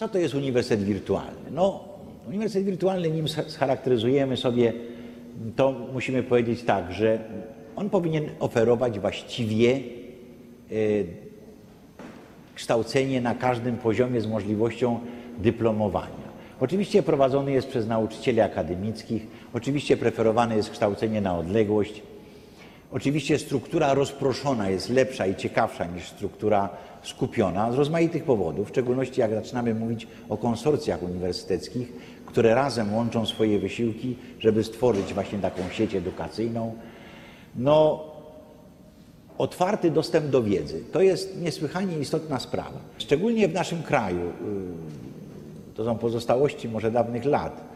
Co to jest uniwersytet wirtualny? No, uniwersytet wirtualny, nim scha- scharakteryzujemy sobie, to musimy powiedzieć tak, że on powinien oferować właściwie y, kształcenie na każdym poziomie z możliwością dyplomowania. Oczywiście prowadzony jest przez nauczycieli akademickich, oczywiście preferowane jest kształcenie na odległość, Oczywiście struktura rozproszona jest lepsza i ciekawsza niż struktura skupiona z rozmaitych powodów, w szczególności jak zaczynamy mówić o konsorcjach uniwersyteckich, które razem łączą swoje wysiłki, żeby stworzyć właśnie taką sieć edukacyjną. No, otwarty dostęp do wiedzy to jest niesłychanie istotna sprawa. Szczególnie w naszym kraju, y, to są pozostałości może dawnych lat,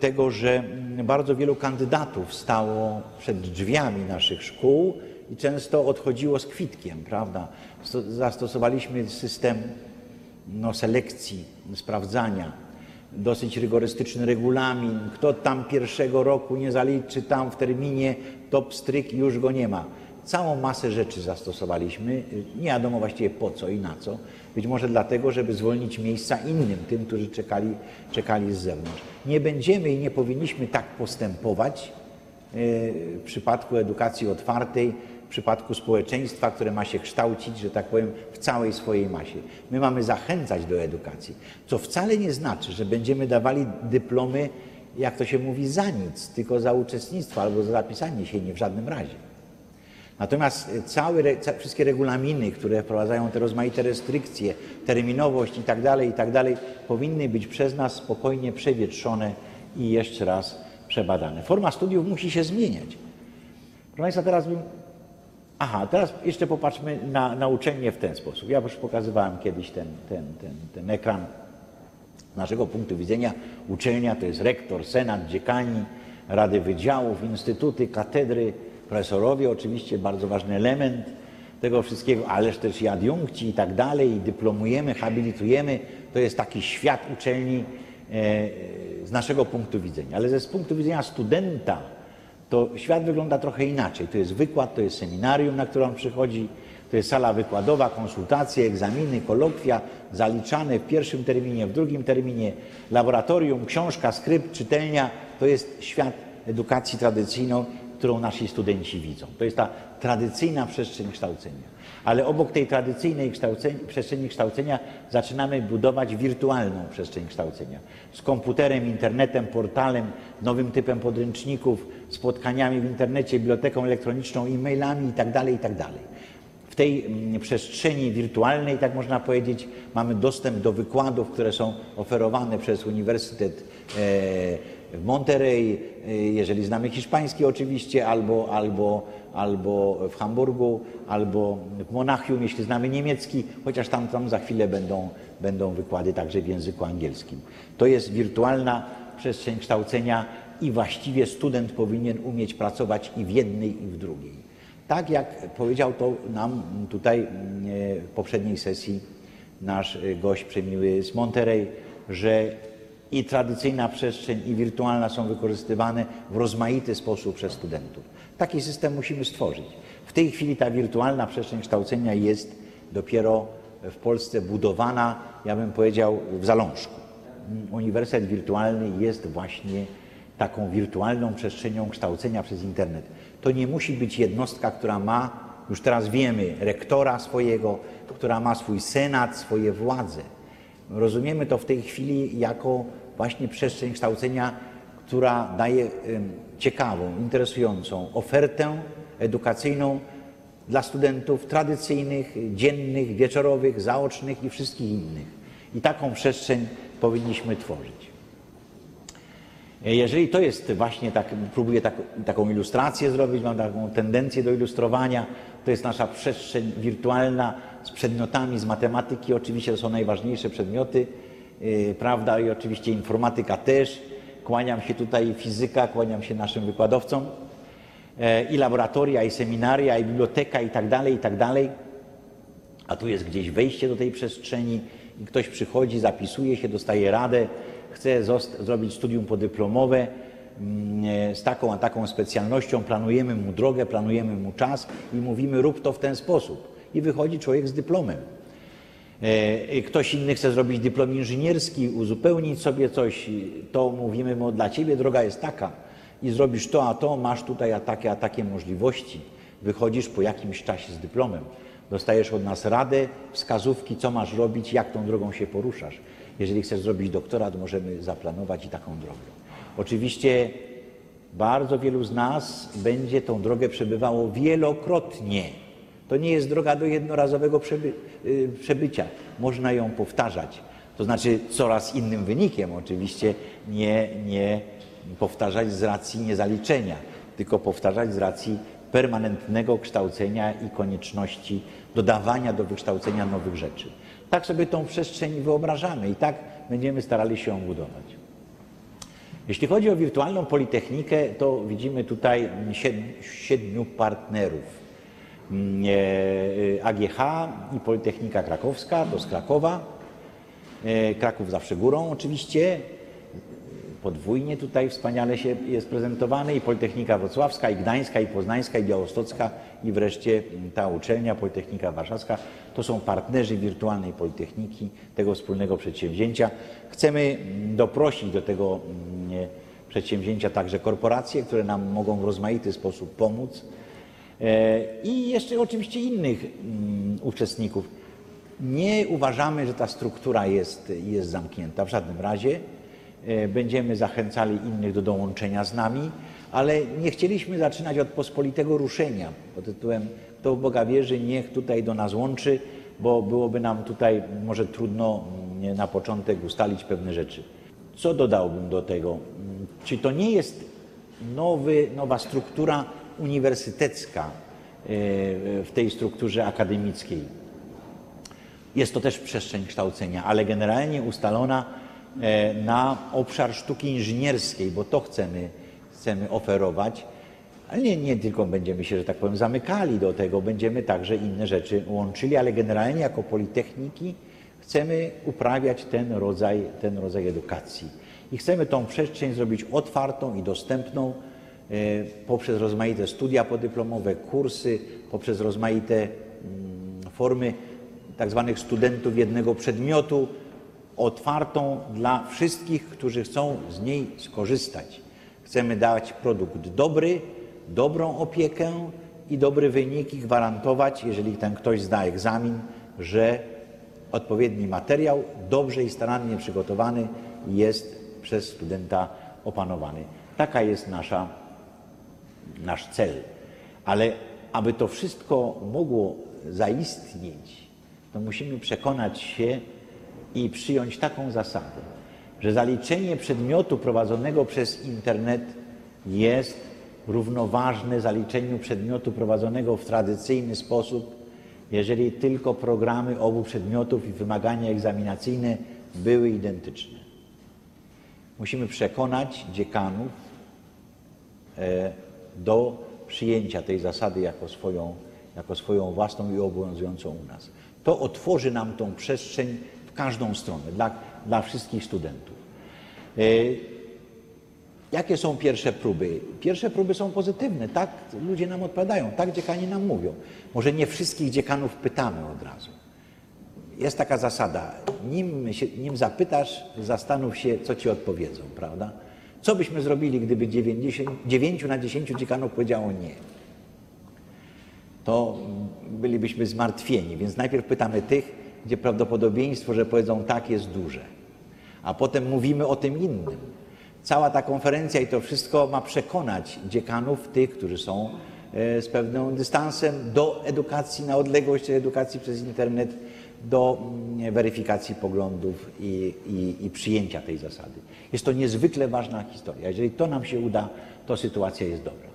tego, że bardzo wielu kandydatów stało przed drzwiami naszych szkół i często odchodziło z kwitkiem, prawda? Sto- Zastosowaliśmy system no, selekcji, sprawdzania, dosyć rygorystyczny regulamin. Kto tam pierwszego roku nie zaliczy tam w terminie, to pstryk już go nie ma. Całą masę rzeczy zastosowaliśmy, nie wiadomo właściwie po co i na co. Być może dlatego, żeby zwolnić miejsca innym, tym, którzy czekali, czekali z zewnątrz. Nie będziemy i nie powinniśmy tak postępować e, w przypadku edukacji otwartej, w przypadku społeczeństwa, które ma się kształcić, że tak powiem, w całej swojej masie. My mamy zachęcać do edukacji, co wcale nie znaczy, że będziemy dawali dyplomy, jak to się mówi, za nic, tylko za uczestnictwo albo za zapisanie się, nie w żadnym razie. Natomiast ca, wszystkie regulaminy, które wprowadzają te rozmaite restrykcje, terminowość tak i tak dalej, powinny być przez nas spokojnie przewietrzone i jeszcze raz przebadane. Forma studiów musi się zmieniać. Proszę Państwa, teraz bym... Aha, teraz jeszcze popatrzmy na, na uczelnię w ten sposób. Ja już pokazywałem kiedyś ten, ten, ten, ten ekran. Z naszego punktu widzenia uczelnia to jest rektor, senat, dziekani, rady wydziałów, instytuty, katedry, profesorowie, oczywiście bardzo ważny element tego wszystkiego, ależ też i adiunkci i tak dalej, i dyplomujemy, habilitujemy. To jest taki świat uczelni e, z naszego punktu widzenia. Ale ze z punktu widzenia studenta to świat wygląda trochę inaczej. To jest wykład, to jest seminarium, na które on przychodzi, to jest sala wykładowa, konsultacje, egzaminy, kolokwia, zaliczane w pierwszym terminie, w drugim terminie, laboratorium, książka, skrypt, czytelnia. To jest świat edukacji tradycyjną, którą nasi studenci widzą. To jest ta tradycyjna przestrzeń kształcenia. Ale obok tej tradycyjnej przestrzeni kształcenia zaczynamy budować wirtualną przestrzeń kształcenia. Z komputerem, internetem, portalem, nowym typem podręczników, spotkaniami w internecie, biblioteką elektroniczną, e-mailami itd. itd. W tej mm, przestrzeni wirtualnej, tak można powiedzieć, mamy dostęp do wykładów, które są oferowane przez Uniwersytet e, w Monterey, e, jeżeli znamy hiszpański oczywiście, albo, albo, albo w Hamburgu, albo w Monachium, jeśli znamy niemiecki, chociaż tam, tam za chwilę będą, będą wykłady także w języku angielskim. To jest wirtualna przestrzeń kształcenia i właściwie student powinien umieć pracować i w jednej, i w drugiej. Tak jak powiedział to nam tutaj mm, e, w poprzedniej sesji nasz gość przemiły z Monterey, że i tradycyjna przestrzeń, i wirtualna są wykorzystywane w rozmaity sposób przez studentów. Taki system musimy stworzyć. W tej chwili ta wirtualna przestrzeń kształcenia jest dopiero w Polsce budowana, ja bym powiedział, w zalążku. Uniwersytet wirtualny jest właśnie taką wirtualną przestrzenią kształcenia przez internet. To nie musi być jednostka, która ma, już teraz wiemy, rektora swojego, która ma swój senat, swoje władze. Rozumiemy to w tej chwili jako właśnie przestrzeń kształcenia, która daje ciekawą, interesującą ofertę edukacyjną dla studentów tradycyjnych, dziennych, wieczorowych, zaocznych i wszystkich innych. I taką przestrzeń powinniśmy tworzyć. Jeżeli to jest właśnie tak, próbuję tak, taką ilustrację zrobić, mam taką tendencję do ilustrowania, to jest nasza przestrzeń wirtualna z przedmiotami z matematyki, oczywiście to są najważniejsze przedmioty, prawda, i oczywiście informatyka też. Kłaniam się tutaj fizyka, kłaniam się naszym wykładowcom, e, i laboratoria, i seminaria, i biblioteka, i tak dalej, i tak dalej. A tu jest gdzieś wejście do tej przestrzeni i ktoś przychodzi, zapisuje się, dostaje radę, chce zrobić studium podyplomowe mm, e, z taką a taką specjalnością, planujemy mu drogę, planujemy mu czas i mówimy rób to w ten sposób. I wychodzi człowiek z dyplomem. E, Ktoś inny chce zrobić dyplom inżynierski, uzupełnić sobie coś, to mówimy mu, dla ciebie droga jest taka i zrobisz to, a to, masz tutaj a takie, a takie możliwości. Wychodzisz po jakimś czasie z dyplomem, dostajesz od nas radę, wskazówki, co masz robić, jak tą drogą się poruszasz. Jeżeli chcesz zrobić doktorat, możemy zaplanować i taką drogę. Oczywiście bardzo wielu z nas będzie tą drogę przebywało wielokrotnie. To nie jest droga do jednorazowego przeby, y, przebycia. Można ją powtarzać. To znaczy coraz innym wynikiem, oczywiście nie, nie powtarzać z racji niezaliczenia, tylko powtarzać z racji permanentnego kształcenia i konieczności dodawania do wykształcenia nowych rzeczy. Tak sobie tą przestrzeń wyobrażamy i tak będziemy starali się ją budować. Jeśli chodzi o wirtualną politechnikę, to widzimy tutaj siedmiu, siedmiu partnerów. E, AGH i Politechnika Krakowska, to z Krakowa. E, Kraków zawsze górą oczywiście. Podwójnie tutaj wspaniale się jest prezentowany i Politechnika Wrocławska, i Gdańska, i Poznańska, i Białostocka i wreszcie ta uczelnia, Politechnika Warszawska. To są partnerzy wirtualnej Politechniki, tego wspólnego przedsięwzięcia. Chcemy doprosić do tego mm, przedsięwzięcia także korporacje, które nam mogą w rozmaity sposób pomóc. E, I jeszcze oczywiście innych mm, uczestników. Nie uważamy, że ta struktura jest, jest zamknięta w żadnym razie. E, Będziemy zachęcali innych do dołączenia z nami, ale nie chcieliśmy zaczynać od pospolitego ruszenia pod tytułem Kto w Boga wierzy, niech tutaj do nas łączy, bo byłoby nam tutaj może trudno mm, na początek ustalić pewne rzeczy. Co dodałbym do tego? Mm, Czy to nie jest nowy, nowa struktura uniwersytecka e, w tej strukturze akademickiej? Jest to też przestrzeń kształcenia, ale generalnie ustalona e, na obszar sztuki inżynierskiej, bo to chcemy, chcemy oferować. Ale nie, nie tylko będziemy się, że tak powiem, zamykali do tego, będziemy także inne rzeczy łączyli, ale generalnie jako Politechniki chcemy uprawiać ten rodzaj, ten rodzaj edukacji. I chcemy tą przestrzeń zrobić otwartą i dostępną poprzez rozmaite studia podyplomowe, kursy, poprzez rozmaite mm, formy tak zwanych studentów jednego przedmiotu, otwartą dla wszystkich, którzy chcą z niej skorzystać. Chcemy dać produkt dobry, dobrą opiekę i dobre wyniki gwarantować, jeżeli ten ktoś zda egzamin, że odpowiedni materiał, dobrze i starannie przygotowany, jest przez studenta opanowany. Taka jest nasza, nasz cel. Ale aby to wszystko mogło zaistnieć, to musimy przekonać się i przyjąć taką zasadę, że zaliczenie przedmiotu prowadzonego przez internet jest równoważne zaliczeniu przedmiotu prowadzonego w tradycyjny sposób, jeżeli tylko programy obu przedmiotów i wymagania egzaminacyjne były identyczne. Musimy przekonać dziekanów e, do przyjęcia tej zasady jako swoją, jako swoją własną i obowiązującą u nas. To otworzy nam tą przestrzeń w każdą stronę, dla, dla wszystkich studentów. E, Jakie są pierwsze próby? Pierwsze próby są pozytywne, tak ludzie nam odpowiadają, tak dziekani nam mówią. Może nie wszystkich dziekanów pytamy od razu. Jest taka zasada, nim, się, nim zapytasz, zastanów się, co ci odpowiedzą, prawda? Co byśmy zrobili, gdyby 90, 9 na 10 dziekanów powiedziało nie? To bylibyśmy zmartwieni, więc najpierw pytamy tych, gdzie prawdopodobieństwo, że powiedzą tak, jest duże. A potem mówimy o tym innym. Cała ta konferencja i to wszystko ma przekonać dziekanów, tych, którzy są z pewnym dystansem do edukacji na odległość, edukacji przez internet, do mm, weryfikacji poglądów i, i, i przyjęcia tej zasady. Jest to niezwykle ważna historia. Jeżeli to nam się uda, to sytuacja jest dobra.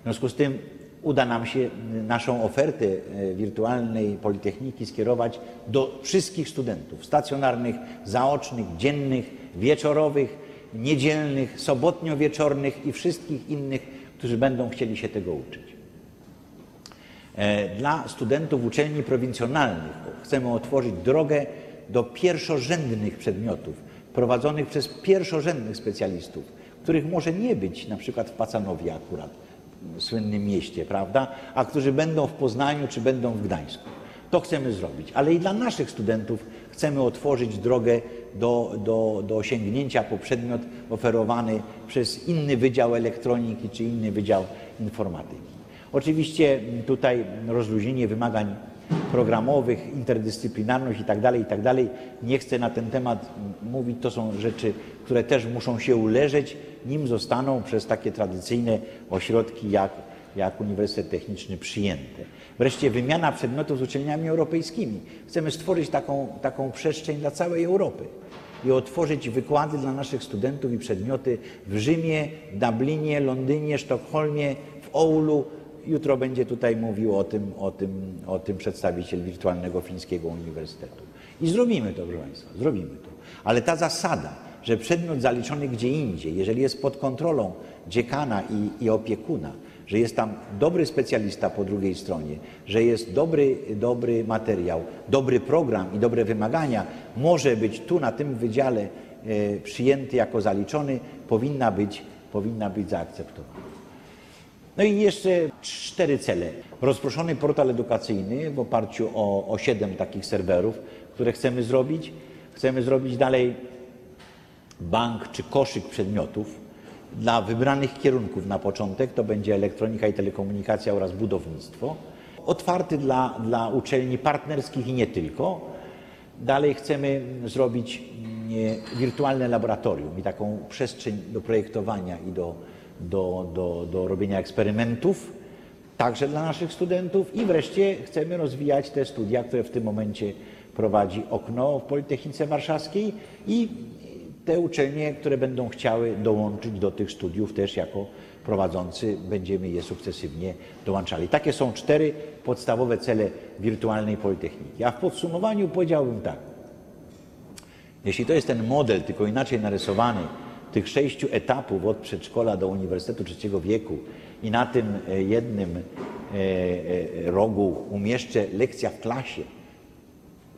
W związku z tym uda nam się naszą ofertę e, wirtualnej Politechniki skierować do wszystkich studentów stacjonarnych, zaocznych, dziennych, wieczorowych, niedzielnych, sobotnio-wieczornych i wszystkich innych, którzy będą chcieli się tego uczyć. E, Dla studentów uczelni prowincjonalnych chcemy otworzyć drogę do pierwszorzędnych przedmiotów prowadzonych przez pierwszorzędnych specjalistów, których może nie być na przykład w Pacanowie akurat, słynnym mieście, prawda, a którzy będą w Poznaniu czy będą w Gdańsku. To chcemy zrobić, ale i dla naszych studentów chcemy otworzyć drogę do, do, do osiągnięcia po przedmiot oferowany przez inny wydział elektroniki czy inny wydział informatyki. Oczywiście tutaj rozluźnienie wymagań programowych, interdyscyplinarność i tak dalej, i tak. Nie chcę na ten temat mówić, to są rzeczy, które też muszą się uleżeć, nim zostaną przez takie tradycyjne ośrodki jak, jak Uniwersytet Techniczny przyjęte. Wreszcie wymiana przedmiotów z uczelniami europejskimi. Chcemy stworzyć taką, taką przestrzeń dla całej Europy i otworzyć wykłady dla naszych studentów i przedmioty w Rzymie, Dublinie, Londynie, Sztokholmie, w Oulu, Jutro będzie tutaj mówił o tym, o tym, o tym przedstawiciel wirtualnego fińskiego uniwersytetu. I zrobimy to, proszę Państwa, zrobimy to. Ale ta zasada, że przedmiot zaliczony gdzie indziej, jeżeli jest pod kontrolą dziekana i, i opiekuna, że jest tam dobry specjalista po drugiej stronie, że jest dobry, dobry materiał, dobry program i dobre wymagania, może być tu na tym wydziale e, przyjęty jako zaliczony, powinna być, powinna być zaakceptowana. No i jeszcze cztery cele. Rozproszony portal edukacyjny w oparciu o, o siedem takich serwerów, które chcemy zrobić. Chcemy zrobić dalej bank czy koszyk przedmiotów dla wybranych kierunków na początek. To będzie elektronika i telekomunikacja oraz budownictwo. Otwarty dla, dla uczelni partnerskich i nie tylko. Dalej chcemy zrobić mm, wirtualne laboratorium i taką przestrzeń do projektowania i do, do, do, do robienia eksperymentów, także dla naszych studentów. I wreszcie chcemy rozwijać te studia, które w tym momencie prowadzi Okno w Politechnice Warszawskiej i te uczelnie, które będą chciały dołączyć do tych studiów też jako prowadzący, będziemy je sukcesywnie dołączali. Takie są cztery podstawowe cele wirtualnej Politechniki. A w podsumowaniu powiedziałbym tak. Jeśli to jest ten model, tylko inaczej narysowany, tych sześciu etapów od przedszkola do Uniwersytetu Trzeciego Wieku i na tym e, jednym e, e, rogu umieszczę lekcja w klasie,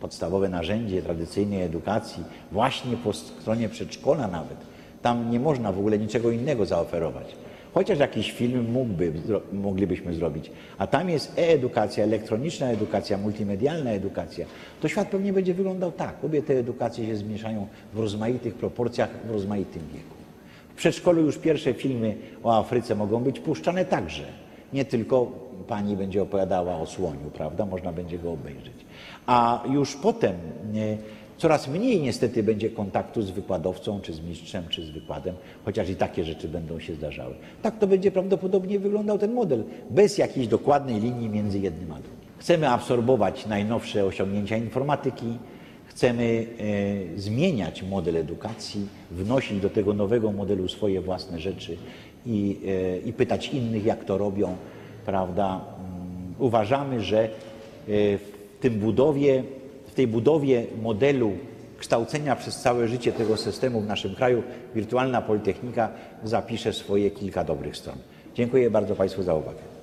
podstawowe narzędzie tradycyjnej edukacji, właśnie po stronie przedszkola nawet. Tam nie można w ogóle niczego innego zaoferować. Chociaż jakiś film mógłby, moglibyśmy zrobić. A tam jest e-edukacja, elektroniczna edukacja, multimedialna edukacja. To świat pewnie będzie wyglądał tak. Obie te edukacje się zmniejszają w rozmaitych proporcjach, w rozmaitym wieku. W przedszkolu już pierwsze filmy o Afryce mogą być puszczane także. Nie tylko pani będzie opowiadała o słoniu, prawda? Można będzie go obejrzeć. A już potem nie, Coraz mniej niestety będzie kontaktu z wykładowcą, czy z mistrzem, czy z wykładem, chociaż i takie rzeczy będą się zdarzały. Tak to będzie prawdopodobnie wyglądał ten model, bez jakiejś dokładnej linii między jednym a drugim. Chcemy absorbować najnowsze osiągnięcia informatyki, chcemy e, zmieniać model edukacji, wnosić do tego nowego modelu swoje własne rzeczy i, e, i pytać innych, jak to robią, prawda? Mm, uważamy, że e, w tym budowie tej budowie modelu kształcenia przez całe życie tego systemu w naszym kraju wirtualna Politechnika zapisze swoje kilka dobrych stron. Dziękuję bardzo Państwu za uwagę.